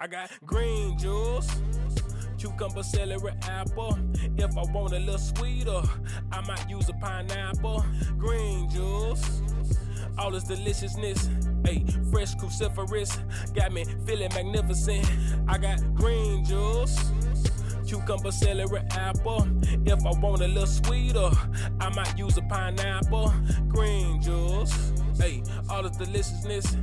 I got green juice, cucumber, celery, apple. If I want a little sweeter, I might use a pineapple. Green juice, all this deliciousness. Hey, fresh cruciferous, got me feeling magnificent. I got green juice cucumber, celery, apple. If I want a little sweeter, I might use a pineapple. Green juice, hey, all this deliciousness.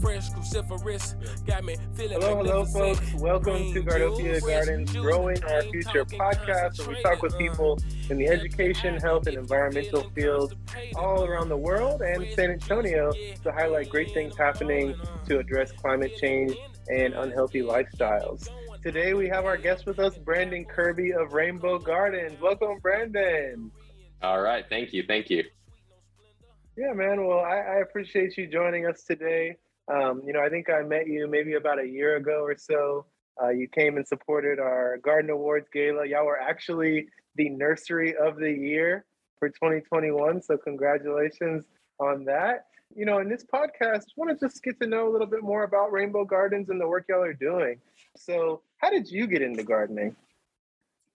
Fresh cruciferous, got me feeling Hello, hello, folks. Welcome to Gardopia Gardens Growing Our Future podcast, where we talk with people in the education, health, and environmental fields all around the world and San Antonio to highlight great things happening to address climate change and unhealthy lifestyles. Today we have our guest with us, Brandon Kirby of Rainbow Gardens. Welcome, Brandon. All right, thank you, thank you. Yeah, man. Well, I, I appreciate you joining us today. Um, you know, I think I met you maybe about a year ago or so. Uh, you came and supported our Garden Awards Gala. Y'all were actually the Nursery of the Year for 2021. So, congratulations on that. You know, in this podcast, I want to just get to know a little bit more about Rainbow Gardens and the work y'all are doing. So, how did you get into gardening?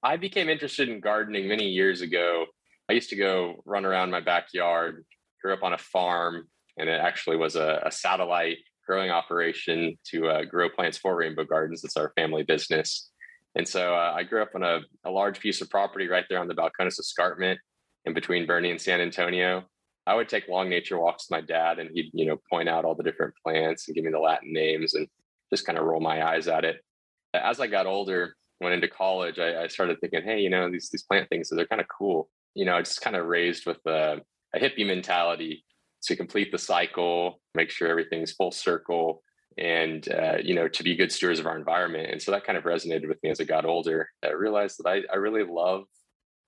I became interested in gardening many years ago. I used to go run around my backyard, grew up on a farm, and it actually was a, a satellite growing operation to uh, grow plants for Rainbow Gardens. It's our family business. And so uh, I grew up on a, a, large piece of property right there on the Balcones Escarpment in between Boerne and San Antonio. I would take long nature walks with my dad and he'd, you know, point out all the different plants and give me the Latin names and just kind of roll my eyes at it. As I got older, went into college, I, I started thinking, hey, you know, these these plant things, they're kind of cool. You know, I just kind of raised with a, a hippie mentality to complete the cycle, make sure everything's full circle, and uh, you know, to be good stewards of our environment. And so that kind of resonated with me as I got older. I realized that I, I really love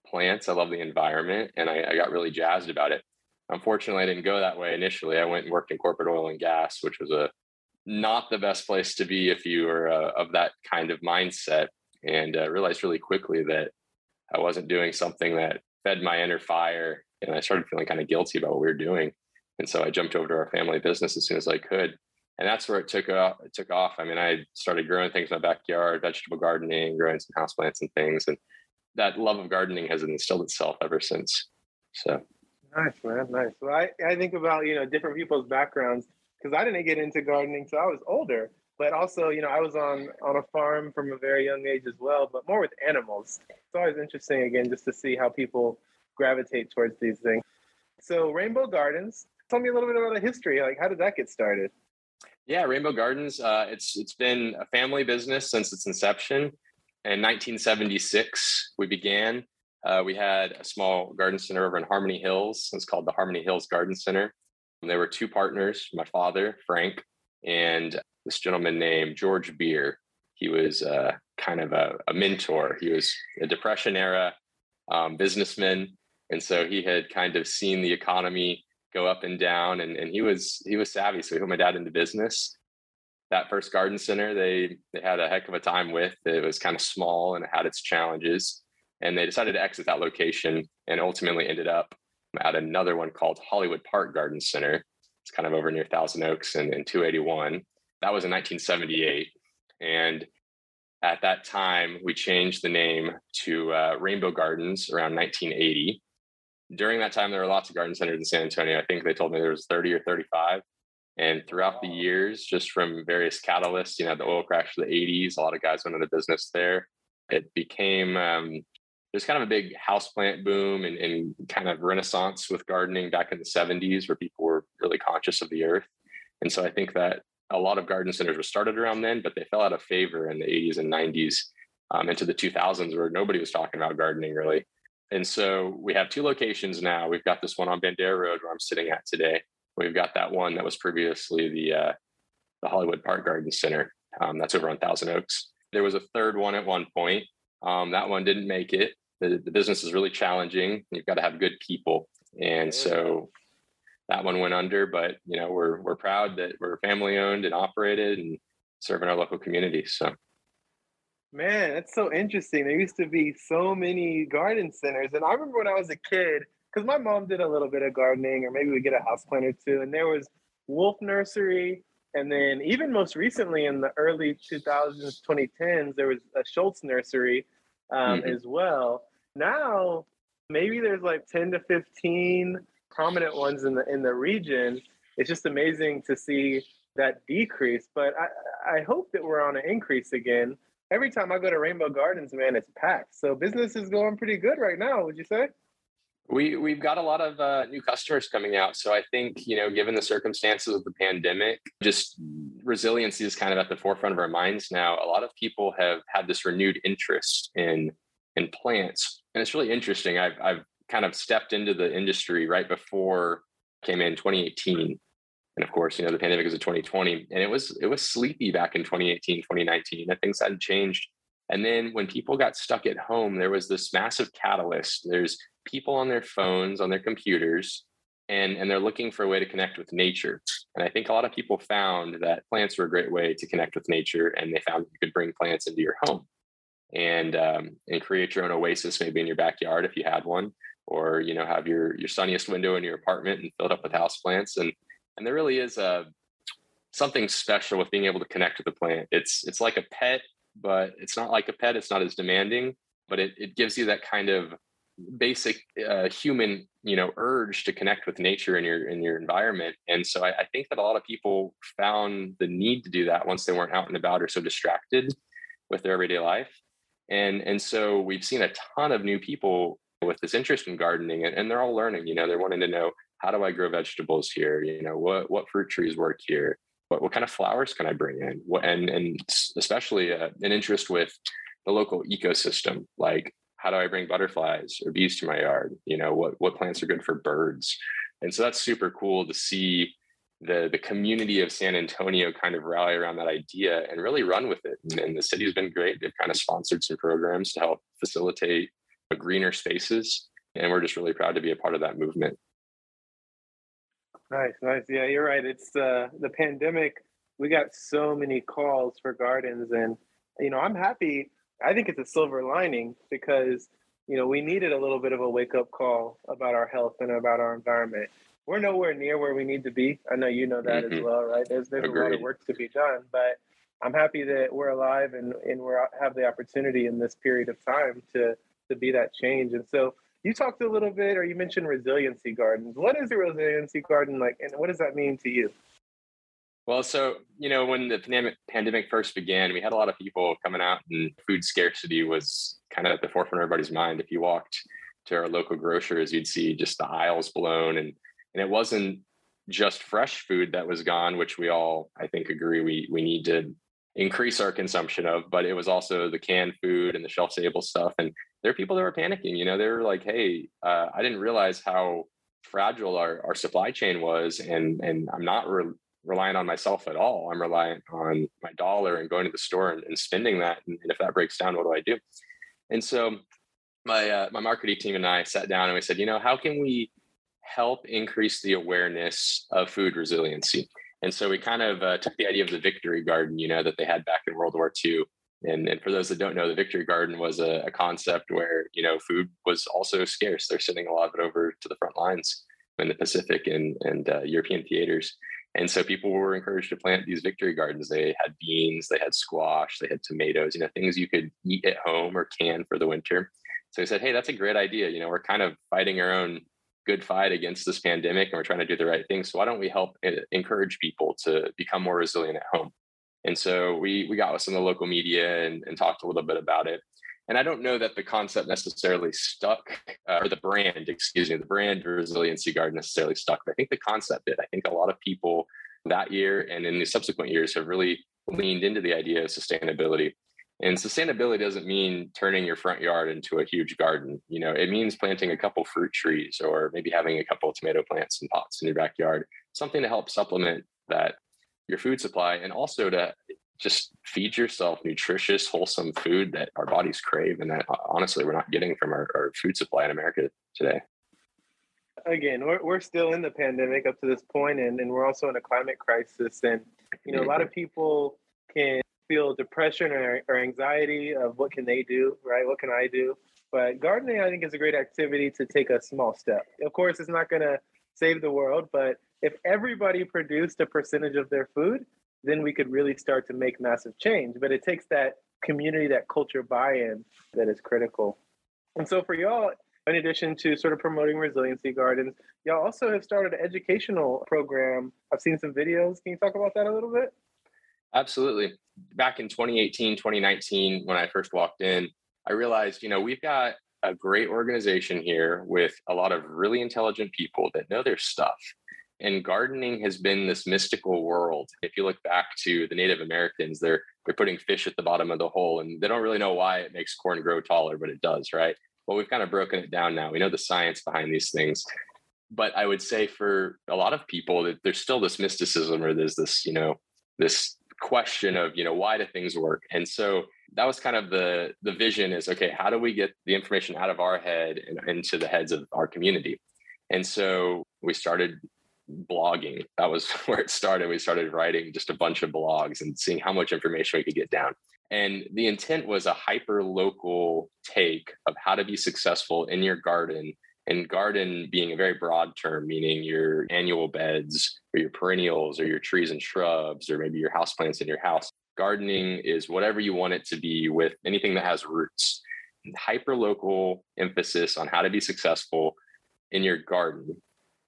plants, I love the environment, and I, I got really jazzed about it. Unfortunately, I didn't go that way initially. I went and worked in corporate oil and gas, which was a not the best place to be if you are uh, of that kind of mindset. And uh, realized really quickly that I wasn't doing something that fed my inner fire. And I started feeling kind of guilty about what we were doing. And so I jumped over to our family business as soon as I could. And that's where it took off. It took off. I mean, I started growing things in my backyard, vegetable gardening, growing some houseplants and things. And that love of gardening has instilled itself ever since. So nice, man. Nice. Well, I, I think about, you know, different people's backgrounds because I didn't get into gardening until I was older. But also, you know, I was on on a farm from a very young age as well, but more with animals. It's always interesting again just to see how people gravitate towards these things. So, Rainbow Gardens. Tell me a little bit about the history. Like, how did that get started? Yeah, Rainbow Gardens. Uh, it's it's been a family business since its inception. In 1976, we began. Uh, we had a small garden center over in Harmony Hills. It's called the Harmony Hills Garden Center. And There were two partners, my father, Frank, and this gentleman named George Beer. He was uh, kind of a, a, mentor. He was a Depression era um, businessman. And so he had kind of seen the economy go up and down and, and he was he was savvy. So he put my dad into business. That first garden center, they they had a heck of a time with. It was kind of small and it had its challenges. And they decided to exit that location and ultimately ended up at another one called Hollywood Park Garden Center. It's kind of over near Thousand Oaks and, and 281. That was in 1978. And at that time, we changed the name to uh, Rainbow Gardens around 1980. During that time, there were lots of garden centers in San Antonio. I think they told me there was 30 or 35. And throughout the years, just from various catalysts, you know, the oil crash of the 80s, a lot of guys went into business there. It became um, there's kind of a big houseplant boom and, and, kind of renaissance with gardening back in the 70s where people were really conscious of the earth. And so I think that a lot of garden centers were started around then, but they fell out of favor in the 80s and 90s um, into the 2000s where nobody was talking about gardening really. And so we have two locations now. We've got this one on Bandera Road where I'm sitting at today. We've got that one that was previously the uh, the Hollywood Park Garden Center. Um, that's over on Thousand Oaks. There was a third one at one point. Um, that one didn't make it the, the business is really challenging. You've got to have good people. And so that one went under, but you know, we're we're proud that we're family owned and operated and serving our local community. So man, that's so interesting. There used to be so many garden centers. And I remember when I was a kid, because my mom did a little bit of gardening, or maybe we get a house plant or two, and there was Wolfe Nursery And then even most recently in the early 2000s, 2010s, there was a Schultz nursery um, mm-hmm. as well. Now, maybe there's like 10 to 15 prominent ones in the in the region. It's just amazing to see that decrease. But I, I hope that we're on an increase again. Every time I go to Rainbow Gardens, man, it's packed. So business is going pretty good right now. Would you say? We we've got a lot of uh, new customers coming out, so I think you know, given the circumstances of the pandemic, just resiliency is kind of at the forefront of our minds now. A lot of people have had this renewed interest in in plants, and it's really interesting. I've I've kind of stepped into the industry right before came in 2018, and of course, you know, the pandemic was in 2020, and it was it was sleepy back in 2018, 2019. And things hadn't changed. And then when people got stuck at home, there was this massive catalyst. There's people on their phones, on their computers, and, and they're looking for a way to connect with nature. And I think a lot of people found that plants were a great way to connect with nature, and they found you could bring plants into your home and um, and create your own oasis, maybe in your backyard if you had one, or you know have your your sunniest window in your apartment and filled up with house plants. And and there really is a uh, something special with being able to connect with a plant. It's it's like a pet, but it's not like a pet. It's not as demanding, but it, it gives you that kind of basic uh, human you know urge to connect with nature in your in your environment and so I, I, think that a lot of people found the need to do that once they weren't out and about or so distracted with their everyday life and and so we've seen a ton of new people with this interest in gardening and, and they're all learning you know they're wanting to know how do i grow vegetables here you know what what fruit trees work here what, what kind of flowers can i bring in what, and and especially uh, an interest with the local ecosystem like how do I bring butterflies or bees to my yard? You know, what what plants are good for birds? And so that's super cool to see the the community of San Antonio kind of rally around that idea and really run with it. And, and the city's been great. They've kind of sponsored some programs to help facilitate greener spaces. And we're just really proud to be a part of that movement. Nice, nice. Yeah, you're right. It's uh, the pandemic. We got so many calls for gardens, and you know, I'm happy I think it's a silver lining because you know we needed a little bit of a wake up call about our health and about our environment. We're nowhere near where we need to be. I know you know that mm-hmm. as well, right? There's there's Agreed. a lot of work to be done, but I'm happy that we're alive and and we have the opportunity in this period of time to to be that change. And so you talked a little bit, or you mentioned resiliency gardens. What is a resiliency garden like, and what does that mean to you? Well, so you know, when the pandemic first began, we had a lot of people coming out, and food scarcity was kind of at the forefront of everybody's mind. If you walked to our local grocers, you'd see just the aisles blown, and and it wasn't just fresh food that was gone, which we all I think agree we we need to increase our consumption of, but it was also the canned food and the shelf stable stuff. And there are people that were panicking. You know, they were like, "Hey, uh, I didn't realize how." fragile our, our supply chain was and and I'm not re- relying on myself at all. I'm reliant on my dollar and going to the store and, and spending that. And, and, if that breaks down, what do I do? And so my uh, my marketing team and I sat down and we said, you know, how can we help increase the awareness of food resiliency? And so we kind of uh, took the idea of the Victory Garden, you know, that they had back in World War II. And, and for those that don't know, the Victory Garden was a, a concept where, you know, food was also scarce. They're sending a lot of it over to the front lines in the Pacific and, and uh, European theaters. And so people were encouraged to plant these victory gardens. They had beans, they had squash, they had tomatoes, you know, things you could eat at home or can for the winter. So I said, hey, that's a great idea. You know, we're kind of fighting our own good fight against this pandemic and we're trying to do the right thing. So why don't we help eh, encourage people to become more resilient at home? And so we we got with some of the local media and, and talked a little bit about it. And I don't know that the concept necessarily stuck, uh, or the brand, excuse me, the brand resiliency guard necessarily stuck. But I think the concept did. I think a lot of people that year and in the subsequent years have really leaned into the idea of sustainability. And sustainability doesn't mean turning your front yard into a huge garden. You know, it means planting a couple fruit trees or maybe having a couple tomato plants and pots in your backyard, something to help supplement that your food supply and also to just feed yourself nutritious, wholesome food that our bodies crave and that uh, honestly we're not getting from our, our food supply in America today. Again, we're, we're still in the pandemic up to this point and, and we're also in a climate crisis. And, you know, a lot of people can feel depression or, or anxiety of what can they do, right? What can I do? But gardening, I think, is a great activity to take a small step. Of course, it's not going to save the world, but if everybody produced a percentage of their food, then we could really start to make massive change. But it takes that community, that culture buy in that is critical. And so for y'all, in addition to sort of promoting resiliency gardens, y'all also have started an educational program. I've seen some videos. Can you talk about that a little bit? Absolutely. Back in 2018, 2019, when I first walked in, I realized, you know, we've got a great organization here with a lot of really intelligent people that know their stuff. And gardening has been this mystical world. If you look back to the Native Americans, they're they're putting fish at the bottom of the hole and they don't really know why it makes corn grow taller, but it does, right? Well, we've kind of broken it down now. We know the science behind these things. But I would say for a lot of people that there's still this mysticism or there's this, you know, this question of, you know, why do things work? And so that was kind of the the vision is okay, how do we get the information out of our head and into the heads of our community? And so we started blogging. That was where it started. We started writing just a bunch of blogs and seeing how much information we could get down. And the intent was a hyper local take of how to be successful in your garden. And garden being a very broad term, meaning your annual beds or your perennials or your trees and shrubs or maybe your houseplants in your house. Gardening is whatever you want it to be with anything that has roots. Hyper local emphasis on how to be successful in your garden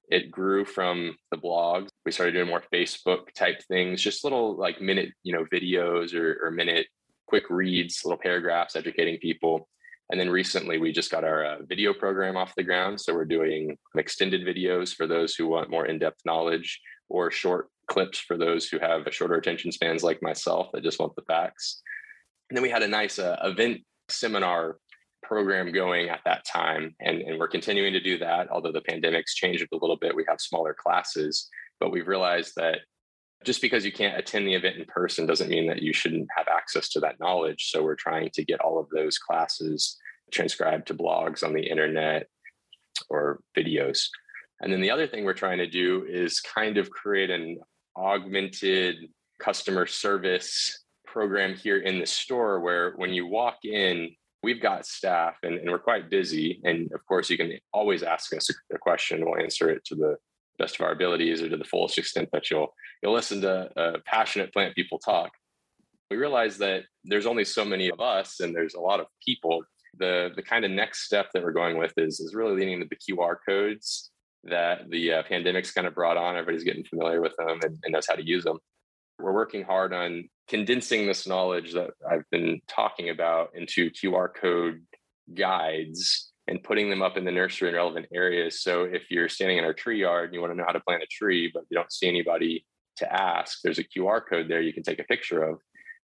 it grew from the blogs. We started doing more facebook type things just little like minute you know videos or, or minute quick reads little paragraphs educating people. And then recently we just got our uh, video program off the ground. So we're doing extended videos for those who want more in-depth knowledge or short clips for those who have a shorter attention spans like myself that just want the facts. And then we had a nice uh, event seminar program going at that time. And, and we're continuing to do that, although the pandemic's changed a little bit. We have smaller classes, but we've realized that just because you can't attend the event in person doesn't mean that you shouldn't have access to that knowledge. So we're trying to get all of those classes transcribed to blogs on the internet or videos. And then the other thing we're trying to do is kind of create an augmented customer service program here in the store where when you walk in, we've got staff and, and, we're quite busy. And of course, you can always ask us a, question. We'll answer it to the best of our abilities or to the fullest extent that you'll you'll listen to uh, passionate plant people talk. We realize that there's only so many of us, and there's a lot of people. The the kind of next step that we're going with is is really leaning into the QR codes that the uh, pandemic's kind of brought on. Everybody's getting familiar with them and, and knows how to use them. We're working hard on condensing this knowledge that I've been talking about into QR code guides and putting them up in the nursery in relevant areas. So if you're standing in our tree yard and you want to know how to plant a tree, but you don't see anybody to ask, there's a QR code there you can take a picture of.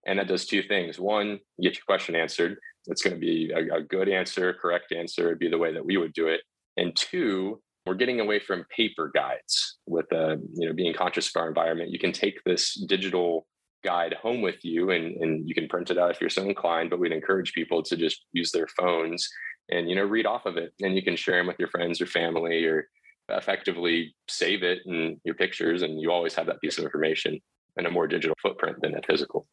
And that does two things. One, you get your question answered. It's going to be a, a good answer, correct answer, would be the way that we would do it. And two, we're getting away from paper guides with uh, you know being conscious of our environment you can take this digital guide home with you and, and you can print it out if you're so inclined but we'd encourage people to just use their phones and you know read off of it and you can share them with your friends or family or effectively save it in your pictures and you always have that piece of information and a more digital footprint than a physical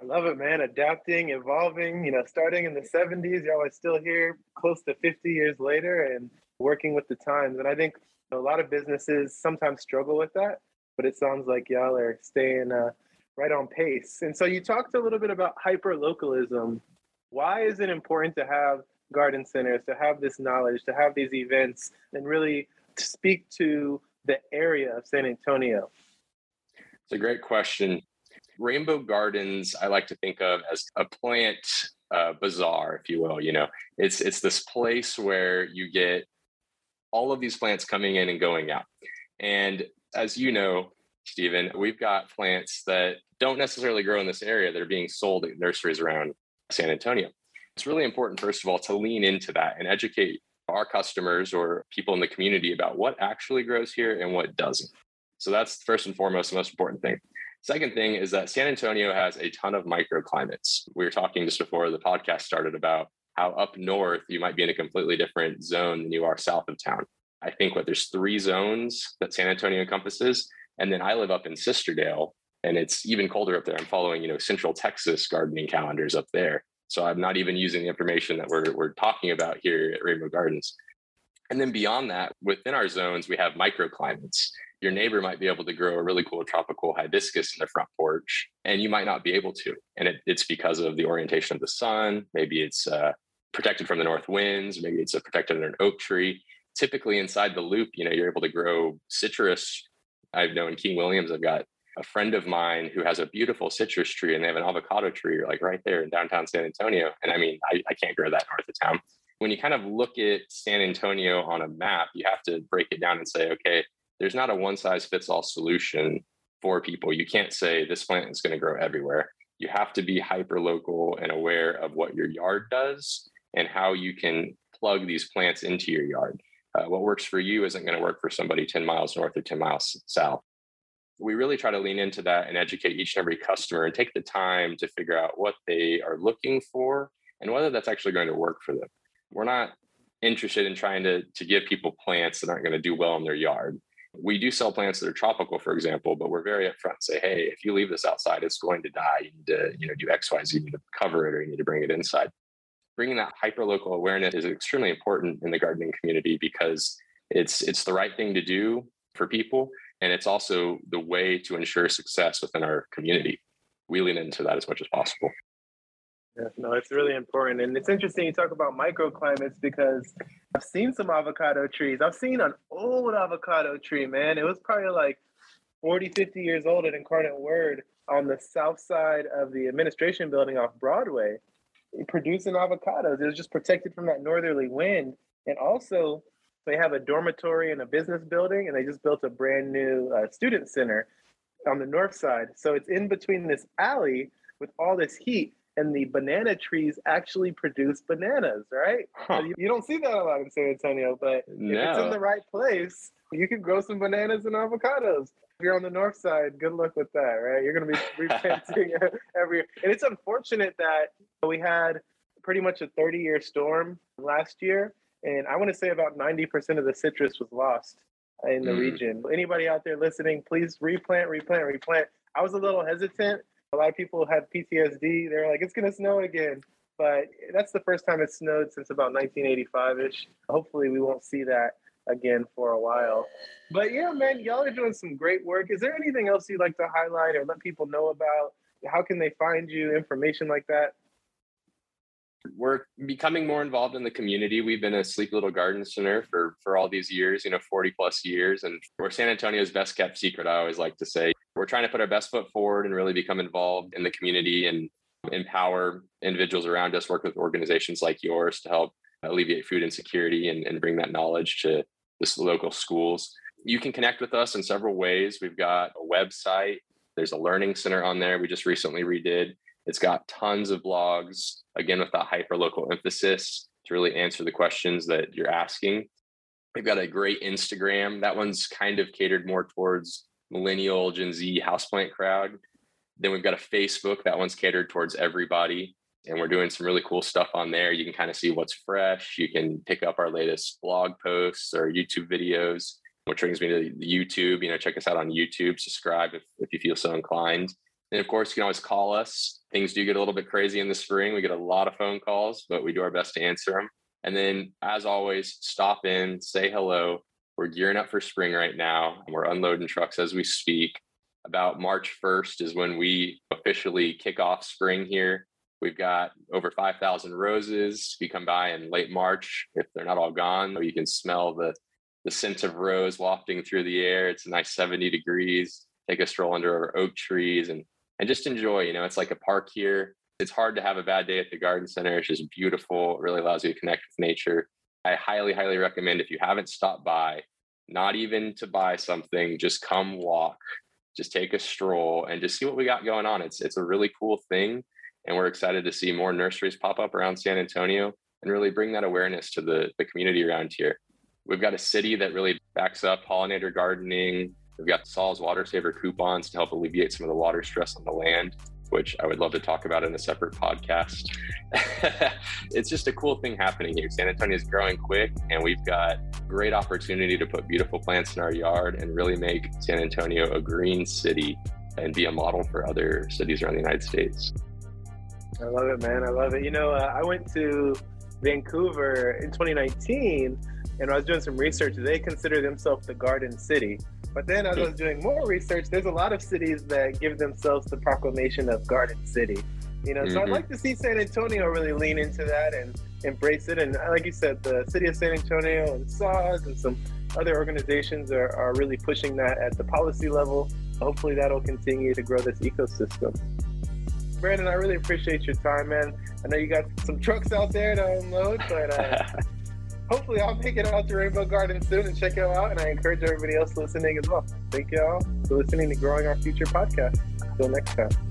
I love it, man. Adapting, evolving, you know, starting in the 70s, y'all are still here close to 50 years later and working with the times. And I think a lot of businesses sometimes struggle with that, but it sounds like y'all are staying uh, right on pace. And so you talked a little bit about hyper localism. Why is it important to have garden centers, to have this knowledge, to have these events, and really speak to the area of San Antonio? It's a great question. Rainbow Gardens, I like to think of as a plant uh, bazaar, if you will. You know, it's it's this place where you get all of these plants coming in and going out. And as you know, Stephen, we've got plants that don't necessarily grow in this area that are being sold at nurseries around San Antonio. It's really important, first of all, to lean into that and educate our customers or people in the community about what actually grows here and what doesn't. So that's first and foremost the most important thing. Second thing is that San Antonio has a ton of microclimates. We were talking just before the podcast started about how up north you might be in a completely different zone than you are south of town. I think what there's three zones that San Antonio encompasses. And then I live up in Sisterdale and it's even colder up there. I'm following, you know, central Texas gardening calendars up there. So I'm not even using the information that we're, we're talking about here at Rainbow Gardens. And then beyond that, within our zones, we have microclimates. your neighbor might be able to grow a really cool tropical hibiscus in their front porch and you might not be able to and it, it's because of the orientation of the sun maybe it's uh, protected from the north winds maybe it's protected under an oak tree typically inside the loop you know you're able to grow citrus i've known king williams i've got a friend of mine who has a beautiful citrus tree and they have an avocado tree like right there in downtown san antonio and i mean i, I can't grow that north of town when you kind of look at san antonio on a map you have to break it down and say okay there's not a one size fits all solution for people. You can't say this plant is going to grow everywhere. You have to be hyper local and aware of what your yard does and how you can plug these plants into your yard. Uh, what works for you isn't going to work for somebody 10 miles north or 10 miles south. We really try to lean into that and educate each and every customer and take the time to figure out what they are looking for and whether that's actually going to work for them. We're not interested in trying to, to give people plants that aren't going to do well in their yard we do sell plants that are tropical, for example, but we're very upfront and say, hey, if you leave this outside, it's going to die. You need to, you know, do X, Y, Z, you need to cover it or you need to bring it inside. Bringing that hyper local awareness is extremely important in the gardening community because it's it's the right thing to do for people. And it's also the way to ensure success within our community. We lean into that as much as possible. Yeah, no, it's really important. And it's interesting you talk about microclimates because I've seen some avocado trees. I've seen an old avocado tree, man. It was probably like 40, 50 years old at Incarnate Word on the south side of the administration building off Broadway, producing avocados. It was just protected from that northerly wind. And also, they have a dormitory and a business building, and they just built a brand new uh, student center on the north side. So it's in between this alley with all this heat and the banana trees actually produce bananas, right? Huh. You, you, don't see that a lot in San Antonio, but no. if it's in the right place, you can grow some bananas and avocados. If you're on the north side, good luck with that, right? You're going to be replanting every year. And it's unfortunate that we had pretty much a 30 year storm last year. And I want to say about 90% of the citrus was lost in the mm. region. Anybody out there listening, please replant, replant, replant. I was a little hesitant a lot of people had PTSD. They're like, it's going to snow again. But that's the first time it's snowed since about 1985 ish. Hopefully, we won't see that again for a while. But yeah, man, y'all are doing some great work. Is there anything else you'd like to highlight or let people know about? How can they find you? Information like that? we're becoming more involved in the community. We've been a Sleepy Little Garden Center for for all these years, you know, 40 plus years, and we're San Antonio's best kept secret. I always like to say we're trying to put our best foot forward and really become involved in the community and empower individuals around us. Work with organizations like yours to help alleviate food insecurity and, and bring that knowledge to the local schools. You can connect with us in several ways. We've got a website. There's a learning center on there. We just recently redid it's got tons of blogs, again, with that hyper local emphasis to really answer the questions that you're asking. We've got a great Instagram. That one's kind of catered more towards millennial Gen Z houseplant crowd. Then we've got a Facebook. That one's catered towards everybody. And we're doing some really cool stuff on there. You can kind of see what's fresh. You can pick up our latest blog posts or YouTube videos, which brings me to YouTube. You know, check us out on YouTube, subscribe if, if you feel so inclined. And of course, you can always call us. Things do get a little bit crazy in the spring. We get a lot of phone calls, but we do our best to answer them. And then, as always, stop in, say hello. We're gearing up for spring right now, and we're unloading trucks as we speak. About March 1st is when we officially kick off spring here. We've got over 5,000 roses. If you come by in late March, if they're not all gone, you can smell the, the scent of rose wafting through the air. It's a nice 70 degrees. Take a stroll under our oak trees and and just enjoy. You know, it's like a park here. It's hard to have a bad day at the garden center. It's just beautiful. It really allows you to connect with nature. I highly, highly recommend if you haven't stopped by, not even to buy something, just come walk, just take a stroll and just see what we got going on. It's it's a really cool thing. And we're excited to see more nurseries pop up around San Antonio and really bring that awareness to the, the community around here. We've got a city that really backs up pollinator gardening, We've got SAWS Water Saver coupons to help alleviate some of the water stress on the land, which I would love to talk about in a separate podcast. it's just a cool thing happening here. San Antonio is growing quick, and we've got great opportunity to put beautiful plants in our yard and really make San Antonio a green city and be a model for other cities around the United States. I love it, man. I love it. You know, uh, I went to Vancouver in 2019 and I was doing some research. They consider themselves the Garden City. But then as I was doing more research, there's a lot of cities that give themselves the proclamation of Garden City. You know, mm-hmm. so I'd mm-hmm. like to see San Antonio really lean into that and embrace it. And like you said, the city of San Antonio and SAWS and some other organizations are, are really pushing that at the policy level. Hopefully that'll continue to grow this ecosystem. Brandon, I really appreciate your time, man. I know you got some trucks out there to unload, but uh, hopefully I'll make it out to Rainbow Garden soon and check it out. And I encourage everybody else listening as well. Thank you all for listening to Growing Our Future podcast. Until next time.